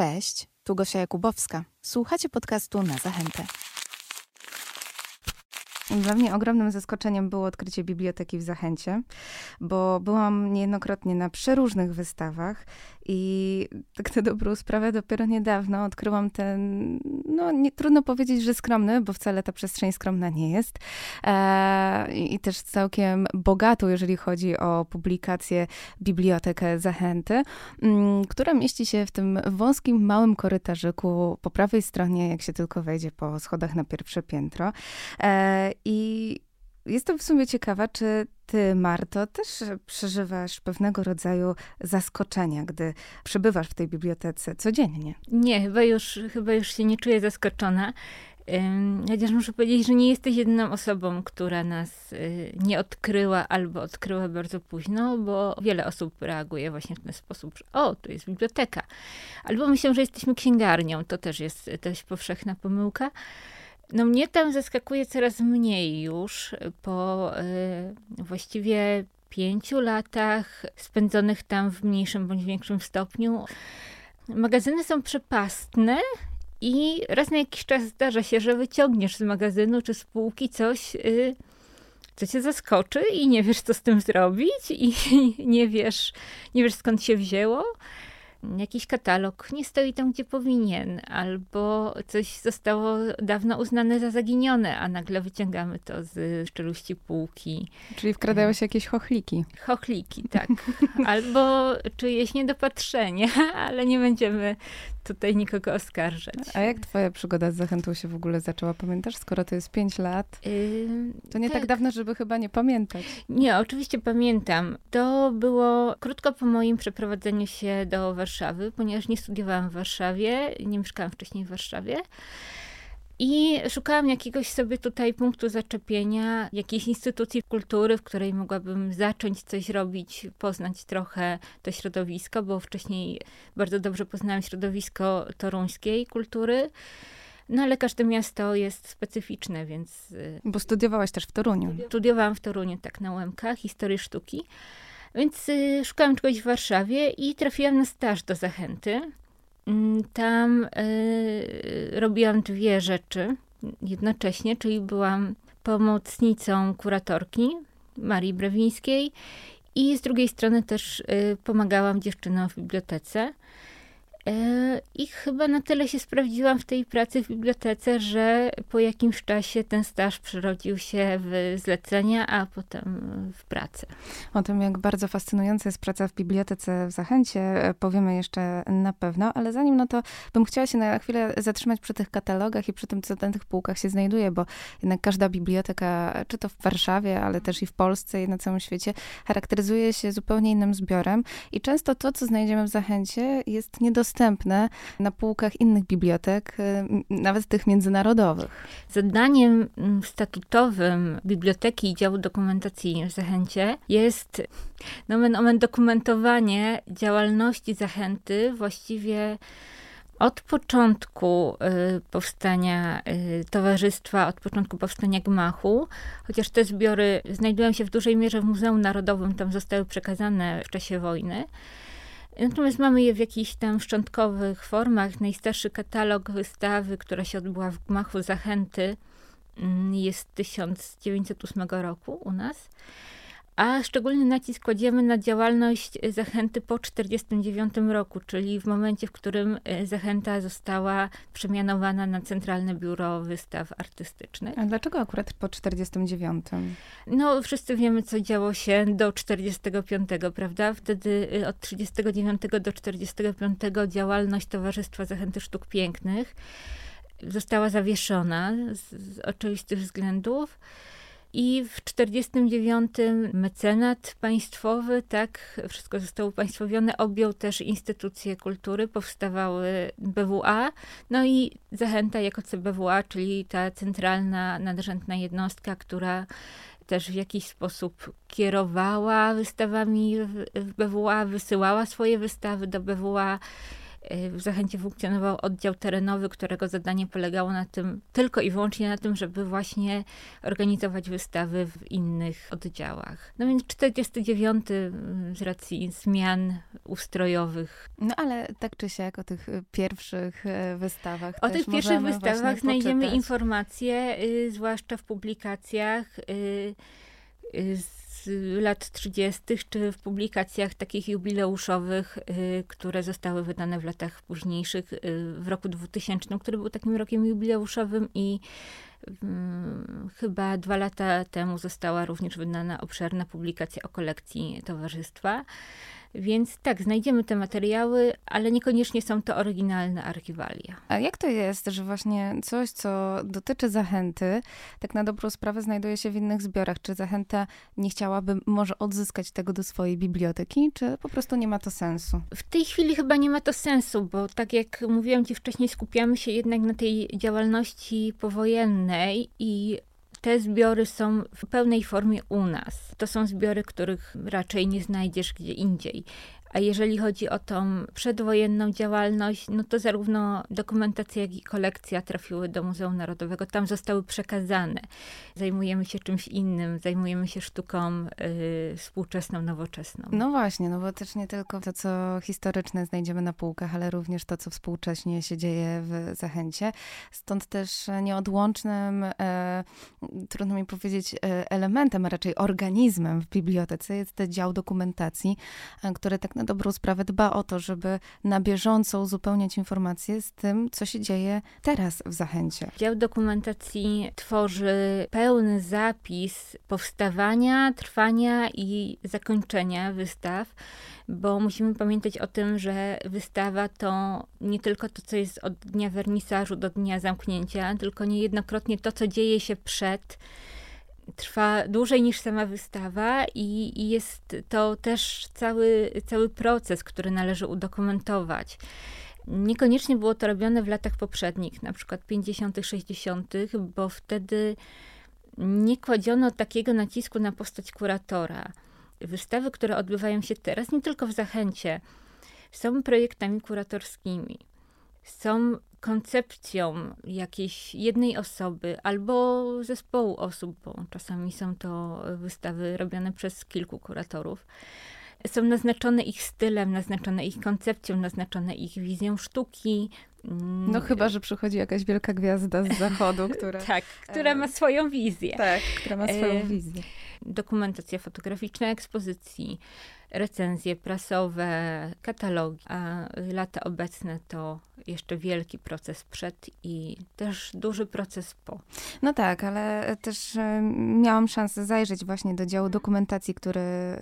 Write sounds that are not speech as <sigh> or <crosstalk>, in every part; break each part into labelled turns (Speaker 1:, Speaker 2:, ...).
Speaker 1: Cześć, tu Gosia Jakubowska. Słuchacie podcastu na zachętę. Dla mnie ogromnym zaskoczeniem było odkrycie biblioteki w Zachęcie, bo byłam niejednokrotnie na przeróżnych wystawach i tak na dobrą sprawę dopiero niedawno odkryłam ten, no nie, trudno powiedzieć, że skromny, bo wcale ta przestrzeń skromna nie jest. E, I też całkiem bogatą, jeżeli chodzi o publikację, bibliotekę Zachęty, m, mm, która mieści się w tym wąskim, małym korytarzyku po prawej stronie, jak się tylko wejdzie po schodach na pierwsze piętro. E, I Jestem w sumie ciekawa, czy ty, Marto, też przeżywasz pewnego rodzaju zaskoczenia, gdy przebywasz w tej bibliotece codziennie?
Speaker 2: Nie, chyba już, chyba już się nie czuję zaskoczona. Chociaż muszę powiedzieć, że nie jesteś jedyną osobą, która nas y, nie odkryła albo odkryła bardzo późno, bo wiele osób reaguje właśnie w ten sposób, że o, tu jest biblioteka. Albo myślą, że jesteśmy księgarnią. To też jest dość powszechna pomyłka. No mnie tam zaskakuje coraz mniej już po y, właściwie pięciu latach spędzonych tam w mniejszym bądź większym stopniu. Magazyny są przepastne i raz na jakiś czas zdarza się, że wyciągniesz z magazynu czy z półki coś, y, co cię zaskoczy i nie wiesz, co z tym zrobić i <laughs> nie wiesz, nie wiesz skąd się wzięło jakiś katalog nie stoi tam, gdzie powinien, albo coś zostało dawno uznane za zaginione, a nagle wyciągamy to z czeluści półki.
Speaker 1: Czyli wkradają się jakieś chochliki.
Speaker 2: Chochliki, tak. <laughs> Albo czyjeś niedopatrzenie, <laughs> ale nie będziemy tutaj nikogo oskarżać.
Speaker 1: A jak twoja przygoda z Zachętą się w ogóle zaczęła? Pamiętasz, skoro to jest pięć lat? To nie tak. tak dawno, żeby chyba nie pamiętać.
Speaker 2: Nie, oczywiście pamiętam. To było krótko po moim przeprowadzeniu się do Warszawy, ponieważ nie studiowałam w Warszawie, nie mieszkałam wcześniej w Warszawie. I szukałam jakiegoś sobie tutaj punktu zaczepienia, jakiejś instytucji kultury, w której mogłabym zacząć coś robić, poznać trochę to środowisko, bo wcześniej bardzo dobrze poznałam środowisko toruńskiej kultury. No ale każde miasto jest specyficzne, więc.
Speaker 1: Y, bo studiowałaś też w Toruniu.
Speaker 2: Studiowałam w Toruniu, tak, na UMK, historię sztuki. Więc y, szukałam czegoś w Warszawie i trafiłam na staż do Zachęty. Mm, tam y, robiłam dwie rzeczy jednocześnie, czyli byłam pomocnicą kuratorki Marii Brewińskiej i z drugiej strony też y, pomagałam dziewczynom w bibliotece. E, I chyba na tyle się sprawdziłam w tej pracy w bibliotece, że po jakimś czasie ten staż przerodził się w zlecenia, a potem w pracę.
Speaker 1: O tym, jak bardzo fascynująca jest praca w bibliotece w Zachęcie, e, powiemy jeszcze na pewno, ale zanim no to bym chciała się na chwilę zatrzymać przy tych katalogach i przy tym, co na tych półkach się znajduje, bo jednak każda biblioteka, czy to w Warszawie, ale też i w Polsce i na całym świecie, charakteryzuje się zupełnie innym zbiorem i często to, co znajdziemy w Zachęcie, jest niedostępne dostępne na półkach innych bibliotek, y, nawet tych międzynarodowych.
Speaker 2: Zadaniem mm, statutowym Biblioteki i Działu Dokumentacji w Zachęcie jest nomen omen dokumentowanie działalności Zachęty właściwie od początku y, powstania y, towarzystwa, od początku powstania gmachu, chociaż te zbiory znajdują się w dużej mierze w Muzeum Narodowym, tam zostały przekazane w czasie wojny. Natomiast mamy je w jakichś tam szczątkowych formach. Najstarszy katalog wystawy, która się odbyła w gmachu Zachęty, mm, jest 1908 roku u nas a szczególny nacisk kładziemy na działalność Zachęty po 1949 roku, czyli w momencie, w którym e, Zachęta została przemianowana na Centralne Biuro Wystaw Artystycznych.
Speaker 1: A dlaczego akurat po 1949?
Speaker 2: No, wszyscy wiemy, co działo się do 1945, prawda? Wtedy e, od 1939 do 1945 działalność Towarzystwa Zachęty Sztuk Pięknych została zawieszona z, z oczywistych względów. I w 49 mecenat państwowy, tak, wszystko zostało upaństwowione, objął też instytucje kultury, powstawały BWA, no i Zachęta jako CBWA, czyli ta centralna, nadrzędna jednostka, która też w jakiś sposób kierowała wystawami w BWA, wysyłała swoje wystawy do BWA, w Zachęcie funkcjonował oddział terenowy, którego zadanie polegało na tym, tylko i wyłącznie na tym, żeby właśnie organizować wystawy w innych oddziałach. No więc 49 z racji zmian ustrojowych.
Speaker 1: No ale tak czy siak o tych pierwszych wystawach
Speaker 2: O tych pierwszych wystawach znajdziemy informacje, y, zwłaszcza w publikacjach y, y, z lat 30., czy w publikacjach takich jubileuszowych, y, które zostały wydane w latach późniejszych, y, w roku 2000, który był takim rokiem jubileuszowym i mm, chyba dwa lata temu została również wydana obszerna publikacja o kolekcji towarzystwa. Więc tak, znajdziemy te materiały, ale niekoniecznie są to oryginalne archiwalia.
Speaker 1: A jak to jest, że właśnie coś, co dotyczy zachęty, tak na dobrą sprawę znajduje się w innych zbiorach? Czy zachęta nie chciałaby może odzyskać tego do swojej biblioteki, czy po prostu nie ma to sensu?
Speaker 2: W tej chwili chyba nie ma to sensu, bo tak jak mówiłam ci wcześniej, skupiamy się jednak na tej działalności powojennej i te zbiory są w pełnej formie u nas. To są zbiory, których raczej nie znajdziesz gdzie indziej. A jeżeli chodzi o tą przedwojenną działalność, no to zarówno dokumentacja, jak i kolekcja trafiły do Muzeum Narodowego. Tam zostały przekazane. Zajmujemy się czymś innym, zajmujemy się sztuką y, współczesną, nowoczesną.
Speaker 1: No właśnie, no bo też nie tylko to, co historyczne znajdziemy na półkach, ale również to, co współcześnie się dzieje w Zachęcie. Stąd też nieodłącznym, e, trudno mi powiedzieć, e, elementem, a raczej organizmem w bibliotece jest ten dział dokumentacji, e, który tak na dobrą sprawę dba o to, żeby na bieżąco uzupełniać informacje z tym, co się dzieje teraz w Zachęcie.
Speaker 2: Dział dokumentacji tworzy pełny zapis powstawania, trwania i zakończenia wystaw, bo musimy pamiętać o tym, że wystawa to nie tylko to, co jest od dnia wernisażu do dnia zamknięcia, tylko niejednokrotnie to, co dzieje się przed trwa dłużej niż sama wystawa i, i, jest to też cały, cały proces, który należy udokumentować. Niekoniecznie było to robione w latach poprzednich, na przykład 50., 60., bo wtedy nie kładziono takiego nacisku na postać kuratora. Wystawy, które odbywają się teraz, nie tylko w Zachęcie, są projektami kuratorskimi. Są koncepcją jakiejś jednej osoby albo zespołu osób, bo czasami są to wystawy robione przez kilku kuratorów. Są naznaczone ich stylem, naznaczone ich koncepcją, naznaczone ich wizją sztuki.
Speaker 1: No chyba, że przychodzi jakaś wielka gwiazda z zachodu, która... <laughs>
Speaker 2: tak, która ma swoją wizję.
Speaker 1: Tak, która ma swoją e, wizję.
Speaker 2: Dokumentacja fotograficzna ekspozycji, recenzje prasowe, katalogi, a lata obecne to jeszcze wielki proces przed i też duży proces po.
Speaker 1: No tak, ale też e, miałam szansę zajrzeć właśnie do działu dokumentacji, który e,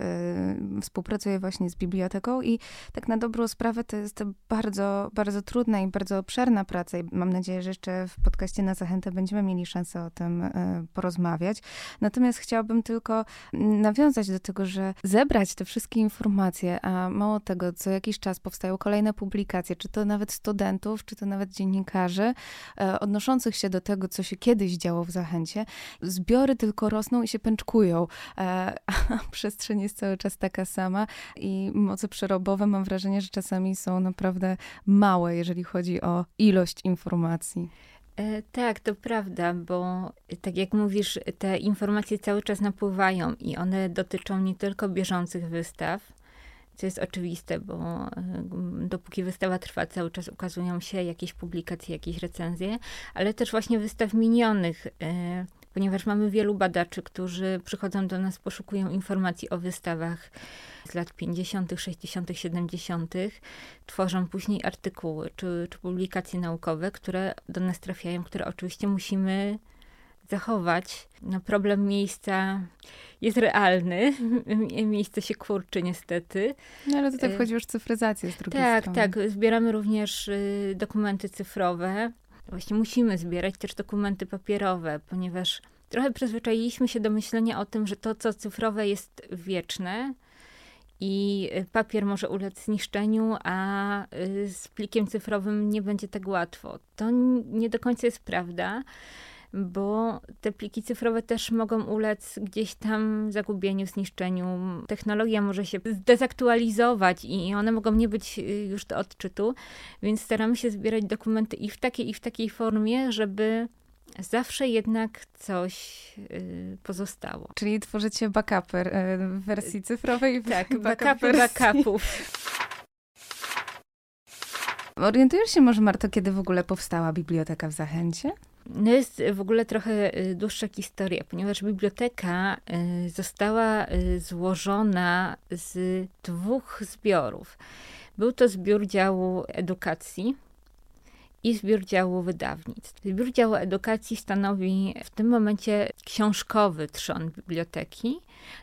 Speaker 1: współpracuje właśnie z biblioteką i tak na dobrą sprawę to jest bardzo, bardzo trudna i bardzo obszerna praca i mam nadzieję, że jeszcze w podcaście na zachętę będziemy mieli szansę o tym e, porozmawiać. Natomiast chciałabym tylko nawiązać do tego, że zebrać te wszystkie informacje, a mało tego, co jakiś czas powstają kolejne publikacje, czy to nawet studentów, czy to nawet dziennikarzy, e, odnoszących się do tego, co się kiedyś działo w Zachęcie. Zbiory tylko rosną i się pęczkują, e, a <laughs> przestrzeń jest cały czas taka sama i moce przerobowe mam wrażenie, że czasami są naprawdę małe, jeżeli chodzi o ilość informacji.
Speaker 2: E, tak, to prawda, bo tak jak mówisz, te informacje cały czas napływają i one dotyczą nie tylko bieżących wystaw, co jest oczywiste, bo e, dopóki wystawa trwa, cały czas ukazują się jakieś publikacje, jakieś recenzje, ale też właśnie wystaw minionych, e, ponieważ mamy wielu badaczy, którzy przychodzą do nas, poszukują informacji o wystawach z lat 50., 60., 70., tworzą później artykuły czy, czy publikacje naukowe, które do nas trafiają, które oczywiście musimy zachować. No, problem miejsca jest realny. <laughs> Miejsce się kurczy niestety.
Speaker 1: No ale tutaj wchodzi już cyfryzacja z drugiej
Speaker 2: tak,
Speaker 1: strony.
Speaker 2: Tak, tak. Zbieramy również y, dokumenty cyfrowe. Właśnie musimy zbierać też dokumenty papierowe, ponieważ trochę przyzwyczailiśmy się do myślenia o tym, że to, co cyfrowe jest wieczne, i papier może ulec zniszczeniu, a y, z plikiem cyfrowym nie będzie tak łatwo. To nie do końca jest prawda. Bo te pliki cyfrowe też mogą ulec gdzieś tam zagubieniu, zniszczeniu. Technologia może się zdezaktualizować i one mogą nie być y, już do odczytu, więc staramy się zbierać dokumenty i w takiej, i w takiej formie, żeby zawsze jednak coś y, pozostało.
Speaker 1: Czyli tworzycie backupy w wersji cyfrowej?
Speaker 2: Tak, <laughs> backupy backupów. <laughs>
Speaker 1: Orientujesz się może, Marto, kiedy w ogóle powstała biblioteka w Zachęcie?
Speaker 2: No jest w ogóle trochę y, dłuższa historia, ponieważ biblioteka y, została y, złożona z dwóch zbiorów. Był to zbiór działu edukacji i zbiór działu wydawnictw. Zbiór działu edukacji stanowi w tym momencie książkowy trzon biblioteki.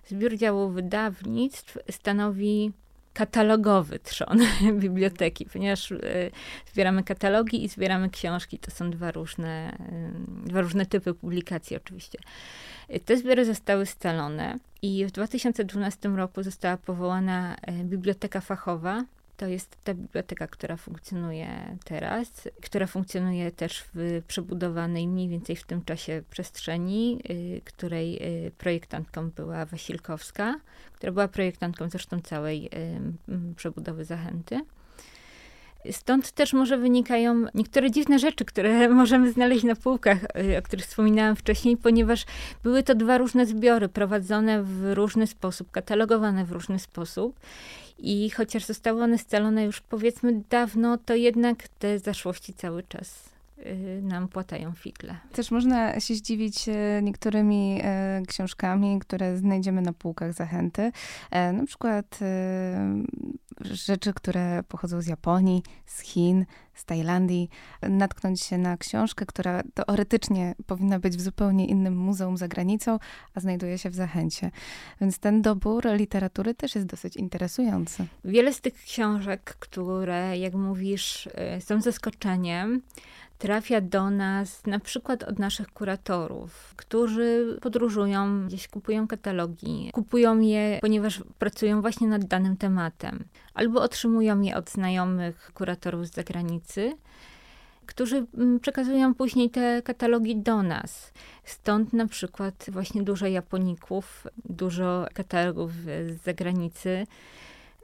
Speaker 2: Zbiór działu wydawnictw stanowi katalogowy trzon <laughs> biblioteki, ponieważ y, zbieramy katalogi i zbieramy książki. To są dwa różne, y, dwa różne typy publikacji oczywiście. Te zbiory zostały scalone i w 2012 roku została powołana biblioteka fachowa, to jest ta biblioteka, która funkcjonuje teraz, która funkcjonuje też w przebudowanej mniej więcej w tym czasie przestrzeni, y, której y, projektantką była Wasilkowska, która była projektantką zresztą całej y, przebudowy Zachęty. Stąd też może wynikają niektóre dziwne rzeczy, które <laughs> możemy znaleźć na półkach, o których wspominałam wcześniej, ponieważ były to dwa różne zbiory, prowadzone w różny sposób, katalogowane w różny sposób. I chociaż zostały one scalone już powiedzmy dawno, to jednak te zaszłości cały czas y, nam płatają figle.
Speaker 1: Też można się zdziwić e, niektórymi e, książkami, które znajdziemy na półkach zachęty. E, na przykład rzeczy, które pochodzą z Japonii, z Chin, z Tajlandii, natknąć się na książkę, która teoretycznie powinna być w zupełnie innym muzeum za granicą, a znajduje się w Zachęcie. Więc ten dobór literatury też jest dosyć interesujący.
Speaker 2: Wiele z tych książek, które, jak mówisz, y, są zaskoczeniem, trafia do nas na przykład od naszych kuratorów, którzy podróżują, gdzieś kupują katalogi, kupują je, ponieważ pracują właśnie nad danym tematem, albo otrzymują je od znajomych kuratorów z zagranicy którzy mm, przekazują później te katalogi do nas. Stąd na przykład właśnie dużo Japoników, dużo katalogów z zagranicy.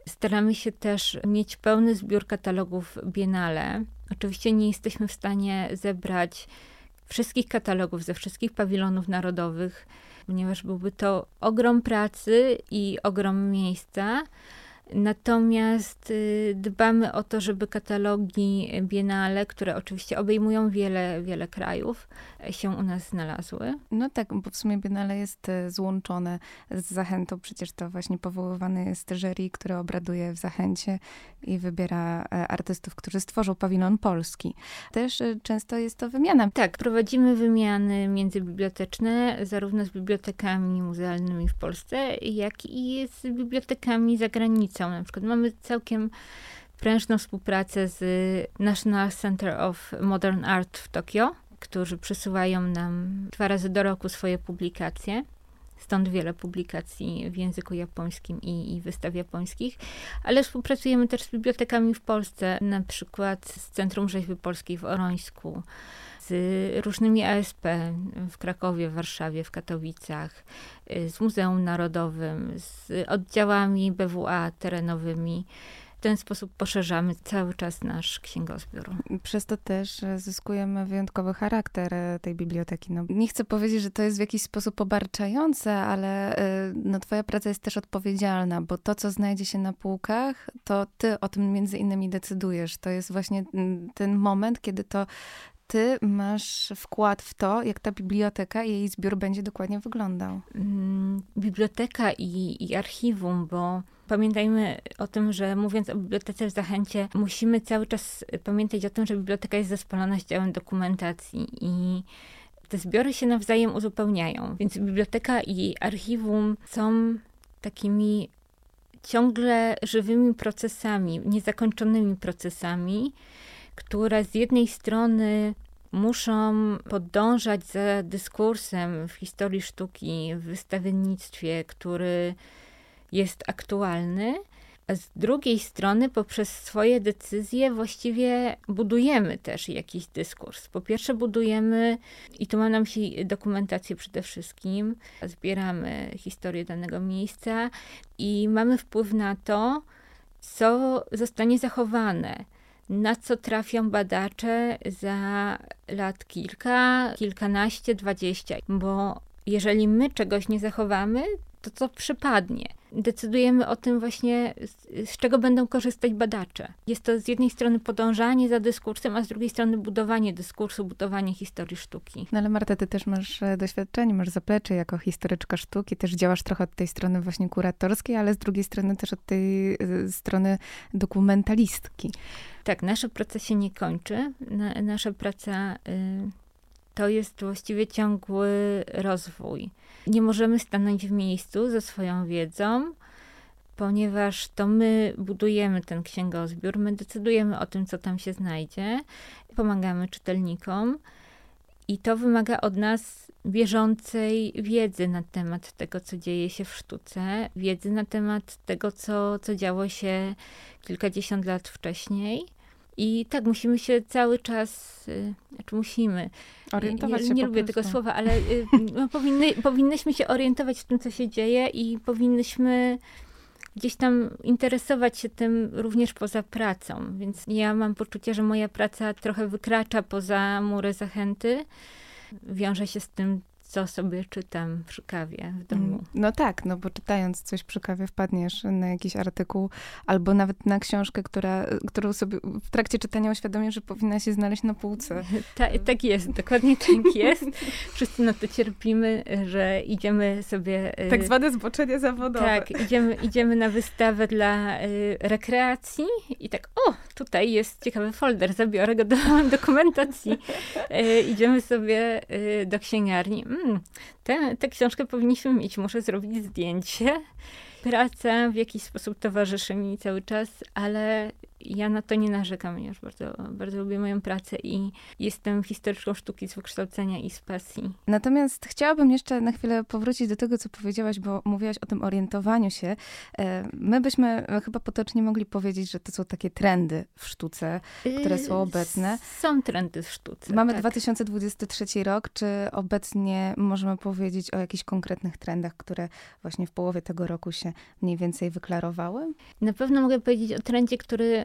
Speaker 2: Staramy się też mieć pełny zbiór katalogów Biennale. Oczywiście nie jesteśmy w stanie zebrać wszystkich katalogów ze wszystkich pawilonów narodowych, ponieważ byłby to ogrom pracy i ogrom miejsca. Natomiast y, dbamy o to, żeby katalogi Biennale, które oczywiście obejmują wiele, wiele krajów, się u nas znalazły.
Speaker 1: No tak, bo w sumie Biennale jest y, złączone z Zachętą. Przecież to właśnie powoływany jest jury, które obraduje w Zachęcie i wybiera e, artystów, którzy stworzą pawilon polski. Też często jest to wymiana.
Speaker 2: Tak, prowadzimy wymiany międzybiblioteczne, zarówno z bibliotekami muzealnymi w Polsce, jak i z bibliotekami za granicą na przykład mamy całkiem prężną współpracę z National Center of Modern Art w Tokio, którzy przysyłają nam dwa razy do roku swoje publikacje. Stąd wiele publikacji w języku japońskim i, i wystaw japońskich, ale współpracujemy też z bibliotekami w Polsce, na przykład z Centrum Rzeźby Polskiej w Orońsku, z różnymi ASP w Krakowie, w Warszawie, w Katowicach, z Muzeum Narodowym, z oddziałami BWA terenowymi w ten sposób poszerzamy cały czas nasz księgozbiór.
Speaker 1: Przez to też zyskujemy wyjątkowy charakter e, tej biblioteki. No, nie chcę powiedzieć, że to jest w jakiś sposób obarczające, ale e, no, twoja praca jest też odpowiedzialna, bo to, co znajdzie się na półkach, to ty o tym między innymi decydujesz. To jest właśnie ten moment, kiedy to ty masz wkład w to, jak ta biblioteka i jej zbiór będzie dokładnie wyglądał?
Speaker 2: Mm, biblioteka i, i archiwum, bo pamiętajmy o tym, że mówiąc o bibliotece w Zachęcie, musimy cały czas pamiętać o tym, że biblioteka jest zespolona z działem dokumentacji i te zbiory się nawzajem uzupełniają. Więc biblioteka i archiwum są takimi ciągle żywymi procesami, niezakończonymi procesami, które z jednej strony muszą podążać za dyskursem w historii sztuki, w wystawiennictwie, który jest aktualny, A z drugiej strony, poprzez swoje decyzje, właściwie budujemy też jakiś dyskurs. Po pierwsze, budujemy, i tu ma nam się dokumentację przede wszystkim, zbieramy historię danego miejsca i mamy wpływ na to, co zostanie zachowane na co trafią badacze za lat kilka, kilkanaście, dwadzieścia. Bo jeżeli my czegoś nie zachowamy, to co przypadnie? Decydujemy o tym właśnie, z, z, czego będą korzystać badacze. Jest to z jednej strony podążanie za dyskursem, a z drugiej strony budowanie dyskursu, budowanie historii sztuki.
Speaker 1: No ale Marta, ty też masz e, doświadczenie, masz zaplecze jako historyczka sztuki, też działasz trochę od tej strony właśnie kuratorskiej, ale z drugiej strony też od tej e, strony dokumentalistki.
Speaker 2: Tak, nasza praca się nie kończy. Na, nasza praca... Y to jest właściwie ciągły rozwój. Nie możemy stanąć w miejscu ze swoją wiedzą, ponieważ to my budujemy ten księgozbiór, my decydujemy o tym, co tam się znajdzie, pomagamy czytelnikom i to wymaga od nas bieżącej wiedzy na temat tego, co dzieje się w sztuce, wiedzy na temat tego, co, co działo się kilkadziesiąt lat wcześniej. I tak, musimy się cały czas, y, znaczy musimy,
Speaker 1: Orientować
Speaker 2: nie, nie lubię
Speaker 1: prostu.
Speaker 2: tego słowa, ale y, <laughs> no, powinny, powinnyśmy się orientować w tym, co się dzieje i powinnyśmy gdzieś tam interesować się tym również poza pracą. Więc ja mam poczucie, że moja praca trochę wykracza poza mury zachęty. Wiąże się z tym co sobie czytam przy kawie w domu. Mm,
Speaker 1: no tak, no bo czytając coś przy kawie wpadniesz na jakiś artykuł albo nawet na książkę, która, którą sobie w trakcie czytania uświadomisz, że powinna się znaleźć na półce. <laughs>
Speaker 2: Ta, tak jest, dokładnie tak <laughs> jest. Wszyscy na to cierpimy, że idziemy sobie...
Speaker 1: Y, tak zwane zboczenie zawodowe.
Speaker 2: Tak, idziemy, idziemy na wystawę dla y, rekreacji i tak, o, tutaj jest ciekawy folder, zabiorę go do <laughs> dokumentacji. Y, idziemy sobie do księgarni. Mm, hmm, tę, tę książkę powinniśmy mieć, muszę zrobić zdjęcie. Praca w jakiś sposób towarzyszy mi cały czas, ale ja na to nie narzekam, już bardzo, bardzo lubię moją pracę i jestem historyczką sztuki z wykształcenia i z pasji.
Speaker 1: Natomiast chciałabym jeszcze na chwilę powrócić do tego, co powiedziałaś, bo mówiłaś o tym orientowaniu się. E, my byśmy chyba potocznie mogli powiedzieć, że to są takie trendy w sztuce, które są yy, obecne.
Speaker 2: Są trendy w sztuce.
Speaker 1: Mamy
Speaker 2: tak.
Speaker 1: 2023 rok. Czy obecnie możemy powiedzieć o jakichś konkretnych trendach, które właśnie w połowie tego roku się mniej więcej wyklarowały?
Speaker 2: Na pewno mogę powiedzieć o trendzie, który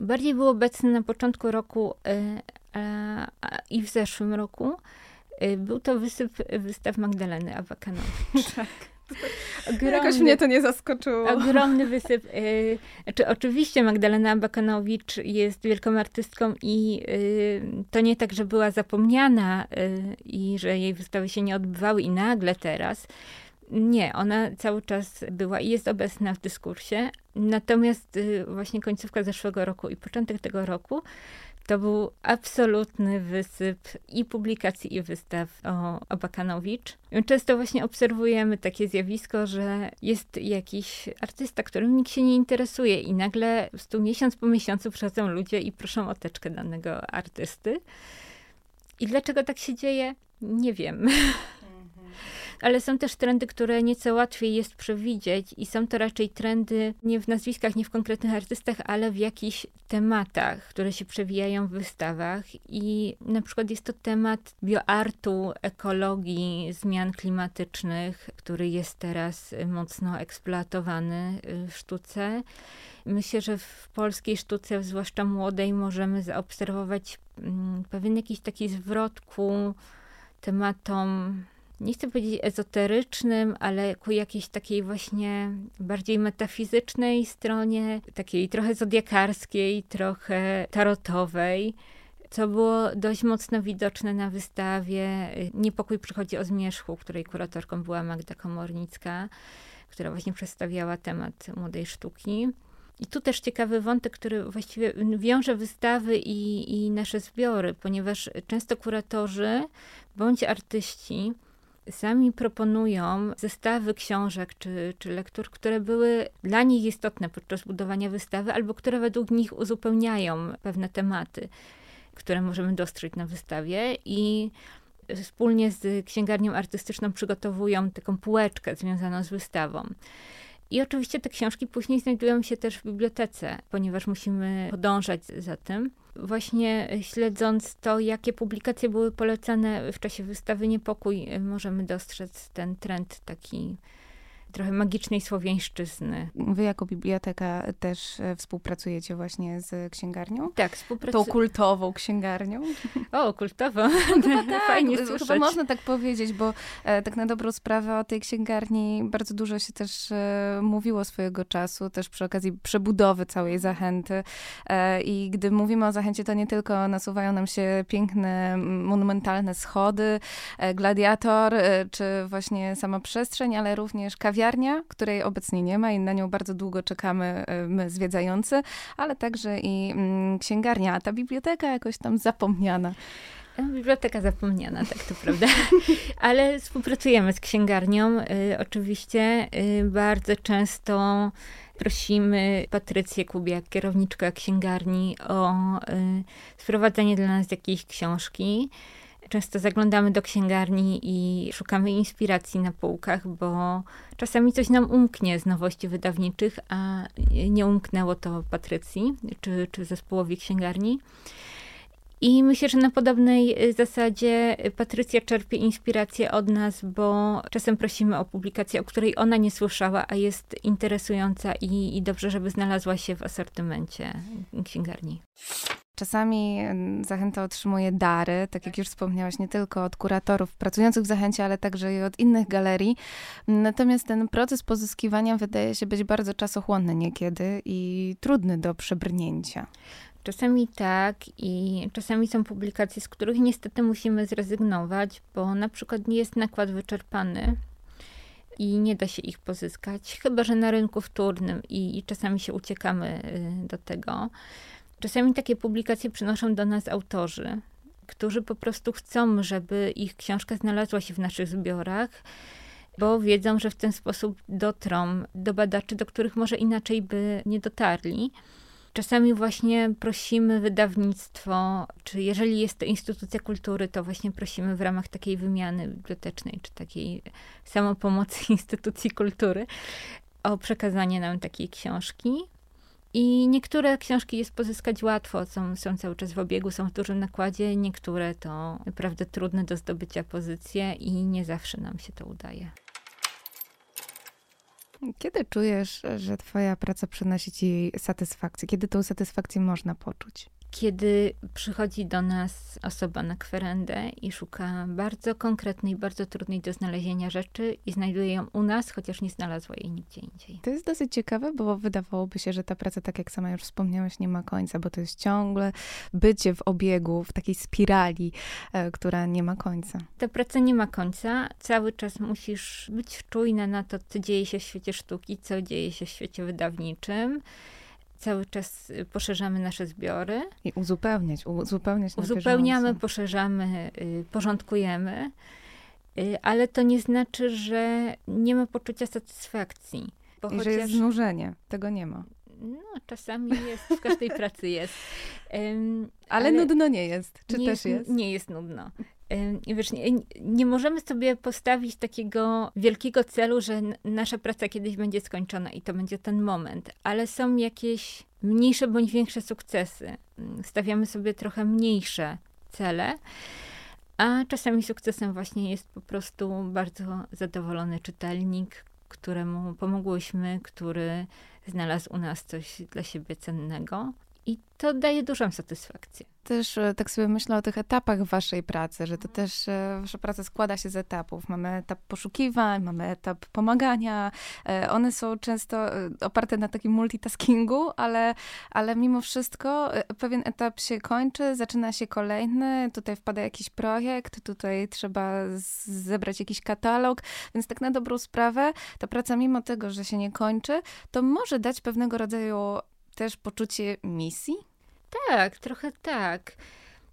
Speaker 2: bardziej był obecny na początku roku e, i w zeszłym roku. E, był to wysyp wystaw Magdaleny Abakanowicz. <laughs>
Speaker 1: Tak. Ogromny, Jakoś mnie to nie zaskoczyło.
Speaker 2: Ogromny wysyp. Y, znaczy, oczywiście Magdalena Abakanowicz jest wielką artystką i y, to nie tak, że była zapomniana y, i że jej wystawy się nie odbywały i nagle teraz nie, ona cały czas była i jest obecna w dyskursie. Natomiast y, właśnie końcówka zeszłego roku i początek tego roku to był absolutny wysyp i publikacji, i wystaw o Abakanowicz. Często właśnie obserwujemy takie zjawisko, że jest jakiś artysta, którym nikt się nie interesuje i nagle stu miesiąc po miesiącu przychodzą ludzie i proszą o teczkę danego artysty. I dlaczego tak się dzieje? Nie wiem. Ale są też trendy, które nieco łatwiej jest przewidzieć i są to raczej trendy nie w nazwiskach, nie w konkretnych artystach, ale w jakichś tematach, które się przewijają w wystawach i na przykład jest to temat bioartu, ekologii, zmian klimatycznych, który jest teraz mocno eksploatowany w sztuce. Myślę, że w polskiej sztuce, zwłaszcza młodej, możemy zaobserwować mm, pewien jakiś taki zwrot ku tematom nie chcę powiedzieć ezoterycznym, ale ku jakiejś takiej właśnie bardziej metafizycznej stronie, takiej trochę zodiakarskiej, trochę tarotowej co było dość mocno widoczne na wystawie Niepokój przychodzi o zmierzchu, której kuratorką była Magda Komornicka, która właśnie przedstawiała temat młodej sztuki. I tu też ciekawy wątek, który właściwie wiąże wystawy i, i nasze zbiory, ponieważ często kuratorzy bądź artyści sami proponują zestawy książek czy, czy lektur, które były dla nich istotne podczas budowania wystawy, albo które według nich uzupełniają pewne tematy, które możemy dostrzec na wystawie i wspólnie z księgarnią artystyczną przygotowują taką półeczkę związaną z wystawą. I oczywiście te książki później znajdują się też w bibliotece, ponieważ musimy podążać za tym. Właśnie śledząc to, jakie publikacje były polecane w czasie wystawy Niepokój, możemy dostrzec ten trend taki trochę magicznej słowiańszczyzny.
Speaker 1: Wy jako biblioteka też e, współpracujecie właśnie z księgarnią?
Speaker 2: Tak,
Speaker 1: współpracujemy. Tą kultową księgarnią?
Speaker 2: O, kultową.
Speaker 1: No <laughs> tak, Fajnie chyba można tak powiedzieć, bo e, tak na dobrą sprawę o tej księgarni bardzo dużo się też e, mówiło swojego czasu, też przy okazji przebudowy całej Zachęty. I gdy mówimy o Zachęcie, to nie tylko nasuwają nam się piękne, monumentalne schody, gladiator, czy właśnie sama przestrzeń, ale również kawiarnia, kawiarnia, której obecnie nie ma i na nią bardzo długo czekamy e, my zwiedzający, ale także i mm, księgarnia, a ta biblioteka jakoś tam zapomniana.
Speaker 2: Biblioteka zapomniana, tak to prawda. <laughs> Ale współpracujemy z księgarnią. Y, oczywiście y, bardzo często prosimy Patrycję Kubiak, kierowniczkę księgarni, o y, sprowadzenie dla nas jakiejś książki. Często zaglądamy do księgarni i szukamy inspiracji na półkach, bo czasami coś nam umknie z nowości wydawniczych, a nie umknęło to Patrycji czy, czy zespołowi księgarni. I myślę, że na podobnej zasadzie Patrycja czerpie inspirację od nas, bo czasem prosimy o publikację, o której ona nie słyszała, a jest interesująca i, i dobrze, żeby znalazła się w asortymencie księgarni.
Speaker 1: Czasami Zachęta otrzymuje dary, tak jak już wspomniałaś, nie tylko od kuratorów pracujących w Zachęcie, ale także i od innych galerii. Natomiast ten proces pozyskiwania wydaje się być bardzo czasochłonny niekiedy i trudny do przebrnięcia.
Speaker 2: Czasami tak i czasami są publikacje, z których niestety musimy zrezygnować, bo na przykład nie jest nakład wyczerpany i nie da się ich pozyskać, chyba że na rynku wtórnym i, i czasami się uciekamy y, do tego. Czasami takie publikacje przynoszą do nas autorzy, którzy po prostu chcą, żeby ich książka znalazła się w naszych zbiorach, bo wiedzą, że w ten sposób dotrą do badaczy, do których może inaczej by nie dotarli. Czasami właśnie prosimy wydawnictwo, czy jeżeli jest to instytucja kultury, to właśnie prosimy w ramach takiej wymiany bibliotecznej, czy takiej samopomocy <laughs> instytucji kultury o przekazanie nam takiej książki. I niektóre książki jest pozyskać łatwo, są, są cały czas w obiegu, są w dużym nakładzie, niektóre to naprawdę trudne do zdobycia pozycje i nie zawsze nam się to udaje.
Speaker 1: Kiedy czujesz, że Twoja praca przynosi Ci satysfakcję? Kiedy tą satysfakcję można poczuć?
Speaker 2: Kiedy przychodzi do nas osoba na kwerendę i szuka bardzo konkretnej, bardzo trudnej do znalezienia rzeczy i znajduje ją u nas, chociaż nie znalazła jej nigdzie indziej.
Speaker 1: To jest dosyć ciekawe, bo wydawałoby się, że ta praca, tak jak sama już wspomniałaś, nie ma końca, bo to jest ciągle bycie w obiegu, w takiej spirali, e, która nie ma końca.
Speaker 2: Ta praca nie ma końca. Cały czas musisz być czujna na to, co dzieje się w świecie sztuki, co dzieje się w świecie wydawniczym cały czas y, poszerzamy nasze zbiory.
Speaker 1: I uzupełniać, uzupełniać
Speaker 2: Uzupełniamy, poszerzamy, y, porządkujemy, y, ale to nie znaczy, że nie ma poczucia satysfakcji.
Speaker 1: Bo I chociaż... że jest znużenie. Tego nie ma.
Speaker 2: No, czasami jest, w każdej pracy jest.
Speaker 1: Um, ale, ale, nudno nie jest. Czy
Speaker 2: nie
Speaker 1: też jest,
Speaker 2: jest? Nie jest nudno. Wiesz, nie, nie, możemy sobie postawić takiego wielkiego celu, że nasza praca kiedyś będzie skończona i to będzie ten moment, ale są jakieś mniejsze bądź większe sukcesy. Mm, stawiamy sobie trochę mniejsze cele, a czasami sukcesem właśnie jest po prostu bardzo zadowolony czytelnik, któremu pomogłyśmy, który znalazł u nas coś dla siebie cennego. I to daje dużą satysfakcję
Speaker 1: też e, tak sobie myślę o tych etapach waszej pracy, że to też e, wasza praca składa się z etapów. Mamy etap poszukiwań, mamy etap pomagania. E, one są często oparte na takim multitaskingu, ale, ale mimo wszystko pewien etap się kończy, zaczyna się kolejny, tutaj wpada jakiś projekt, tutaj trzeba zebrać jakiś katalog, więc tak na dobrą sprawę ta praca mimo tego, że się nie kończy, to może dać pewnego rodzaju też poczucie misji,
Speaker 2: tak, trochę tak.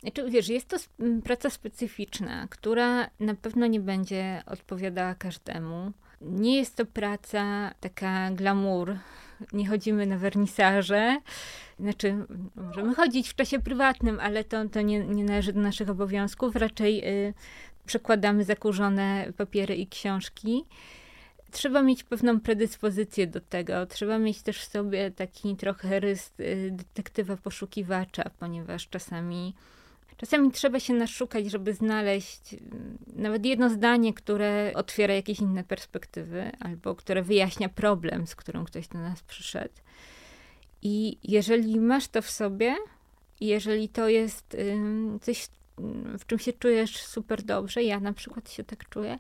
Speaker 2: Znaczy, wiesz, jest to praca specyficzna, która na pewno nie będzie odpowiadała każdemu. Nie jest to praca taka glamour. Nie chodzimy na wernisaże. Znaczy, możemy chodzić w czasie prywatnym, ale to, to nie, nie należy do naszych obowiązków. Raczej y, przekładamy zakurzone papiery i książki trzeba mieć pewną predyspozycję do tego. Trzeba mieć też w sobie taki trochę rys y, detektywa poszukiwacza, ponieważ czasami Czasami trzeba się naszukać, żeby znaleźć mm, nawet jedno zdanie, które otwiera jakieś inne perspektywy, albo które wyjaśnia problem, z którym ktoś do nas przyszedł. I jeżeli masz to w sobie, jeżeli to jest coś, w czym się czujesz super dobrze, ja na przykład się tak czuję,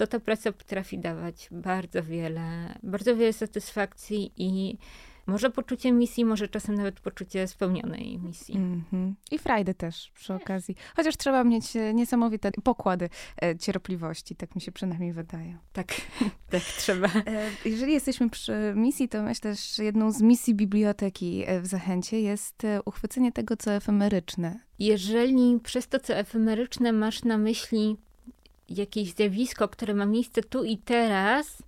Speaker 2: to ta praca potrafi dawać bardzo wiele, bardzo wiele satysfakcji i może poczucie misji, może czasem nawet poczucie spełnionej misji. Mm -hmm.
Speaker 1: I frajdy też przy okazji. Chociaż trzeba mieć e, niesamowite pokłady e, cierpliwości, tak mi się przynajmniej wydaje.
Speaker 2: Tak, <laughs> tak trzeba. E,
Speaker 1: jeżeli jesteśmy przy misji, to myślę, że jedną z misji biblioteki w Zachęcie jest uchwycenie tego, co efemeryczne.
Speaker 2: Jeżeli przez to, co efemeryczne masz na myśli jakieś zjawisko, które ma miejsce tu i teraz,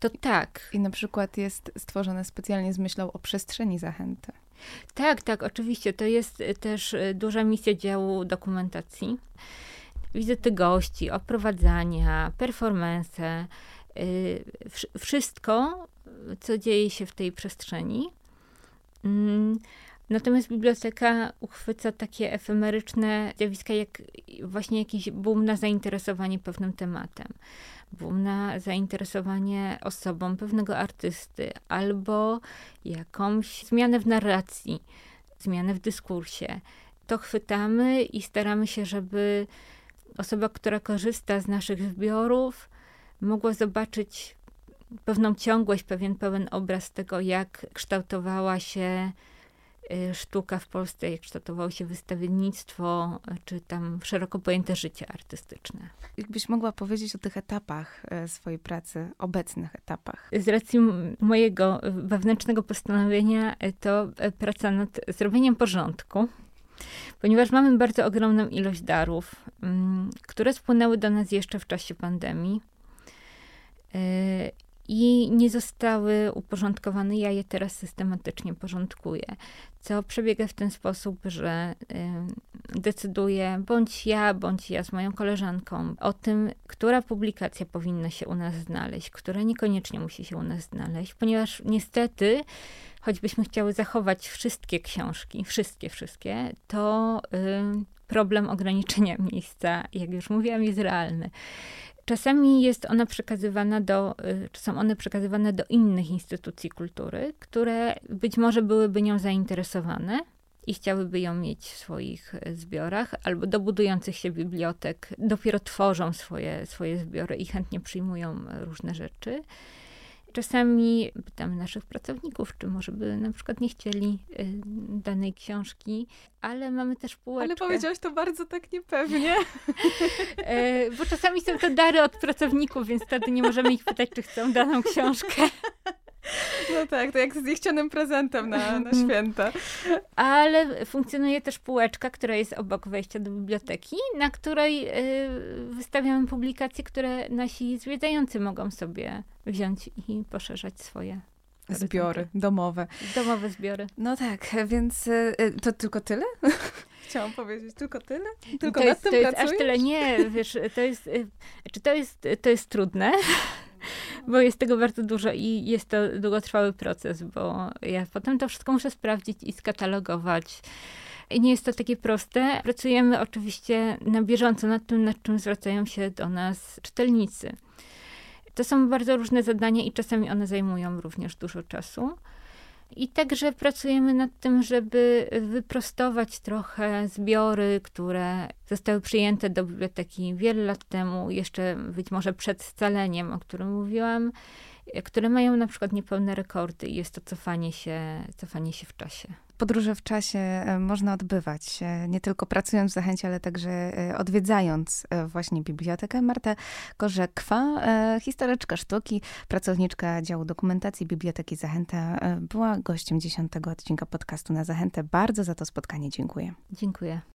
Speaker 2: to tak.
Speaker 1: I na przykład jest stworzone specjalnie z myślą o przestrzeni zachęty.
Speaker 2: Tak, tak, oczywiście. To jest też y, duża misja działu dokumentacji. Wizyty gości, oprowadzania, performance, y, wszystko, co dzieje się w tej przestrzeni. Natomiast biblioteka uchwyca takie efemeryczne zjawiska, jak właśnie jakiś boom na zainteresowanie pewnym tematem boom na zainteresowanie osobą pewnego artysty albo jakąś zmianę w narracji, zmianę w dyskursie. To chwytamy i staramy się, żeby osoba, która korzysta z naszych zbiorów, mogła zobaczyć pewną ciągłość, pewien pełen obraz tego, jak kształtowała się sztuka w Polsce, jak kształtowało się wystawiennictwo, czy tam szeroko pojęte życie artystyczne.
Speaker 1: Jakbyś mogła powiedzieć o tych etapach e, swojej pracy, obecnych etapach?
Speaker 2: Z racji mojego wewnętrznego postanowienia, e, to e, praca nad zrobieniem porządku, ponieważ mamy bardzo ogromną ilość darów, które spłynęły do nas jeszcze w czasie pandemii i nie zostały uporządkowane. Ja je teraz systematycznie porządkuję, co przebiega w ten sposób, że y, decyduję bądź ja, bądź ja z moją koleżanką o tym, która publikacja powinna się u nas znaleźć, która niekoniecznie musi się u nas znaleźć, ponieważ niestety, choćbyśmy chciały zachować wszystkie książki, wszystkie, wszystkie, to y, problem ograniczenia <laughs> miejsca, jak już mówiłam, jest realny. Czasami jest ona przekazywana do, y, czy są one przekazywane do innych instytucji kultury, które być może byłyby nią zainteresowane i chciałyby ją mieć w swoich y, zbiorach, albo do budujących się bibliotek dopiero tworzą swoje, swoje zbiory i chętnie przyjmują y, różne rzeczy. Czasami pytamy naszych pracowników, czy może by na przykład nie chcieli y, danej książki, ale mamy też półeczkę.
Speaker 1: Ale powiedziałaś to bardzo tak niepewnie. <laughs>
Speaker 2: e, bo czasami są to dary od pracowników, więc wtedy nie możemy ich pytać, czy chcą daną książkę. <laughs>
Speaker 1: No tak, to jak z niechcianym prezentem na, na święta.
Speaker 2: Ale funkcjonuje też półeczka, która jest obok wejścia do biblioteki, na której y, wystawiamy publikacje, które nasi zwiedzający mogą sobie wziąć i poszerzać swoje
Speaker 1: Zbiory domowe.
Speaker 2: Domowe zbiory.
Speaker 1: No tak, więc y, to tylko tyle? <laughs> Chciałam powiedzieć, tylko tyle? Tylko
Speaker 2: to
Speaker 1: nad jest, tym
Speaker 2: to
Speaker 1: jest
Speaker 2: aż tyle, nie, wiesz, to jest, y, czy to jest, to jest trudne, bo jest tego bardzo dużo i jest to długotrwały proces, bo ja potem to wszystko muszę sprawdzić i skatalogować. I nie jest to takie proste. Pracujemy oczywiście na bieżąco nad tym, nad czym zwracają się do nas czytelnicy. To są bardzo różne zadania i czasami one zajmują również dużo czasu. I także pracujemy nad tym, żeby wyprostować trochę zbiory, które zostały przyjęte do biblioteki wiele lat temu, jeszcze być może przed scaleniem, o którym mówiłam, które mają na przykład niepełne rekordy i jest to cofanie się, cofanie się w czasie
Speaker 1: podróże w czasie e, można odbywać, e, nie tylko pracując w Zachęcie, ale także e, odwiedzając właśnie bibliotekę. Marta Korzekwa, historyczka sztuki, pracowniczka działu dokumentacji Biblioteki Zachęta, była gościem dziesiątego odcinka podcastu na Zachętę. Bardzo za to spotkanie dziękuję.
Speaker 2: Dziękuję.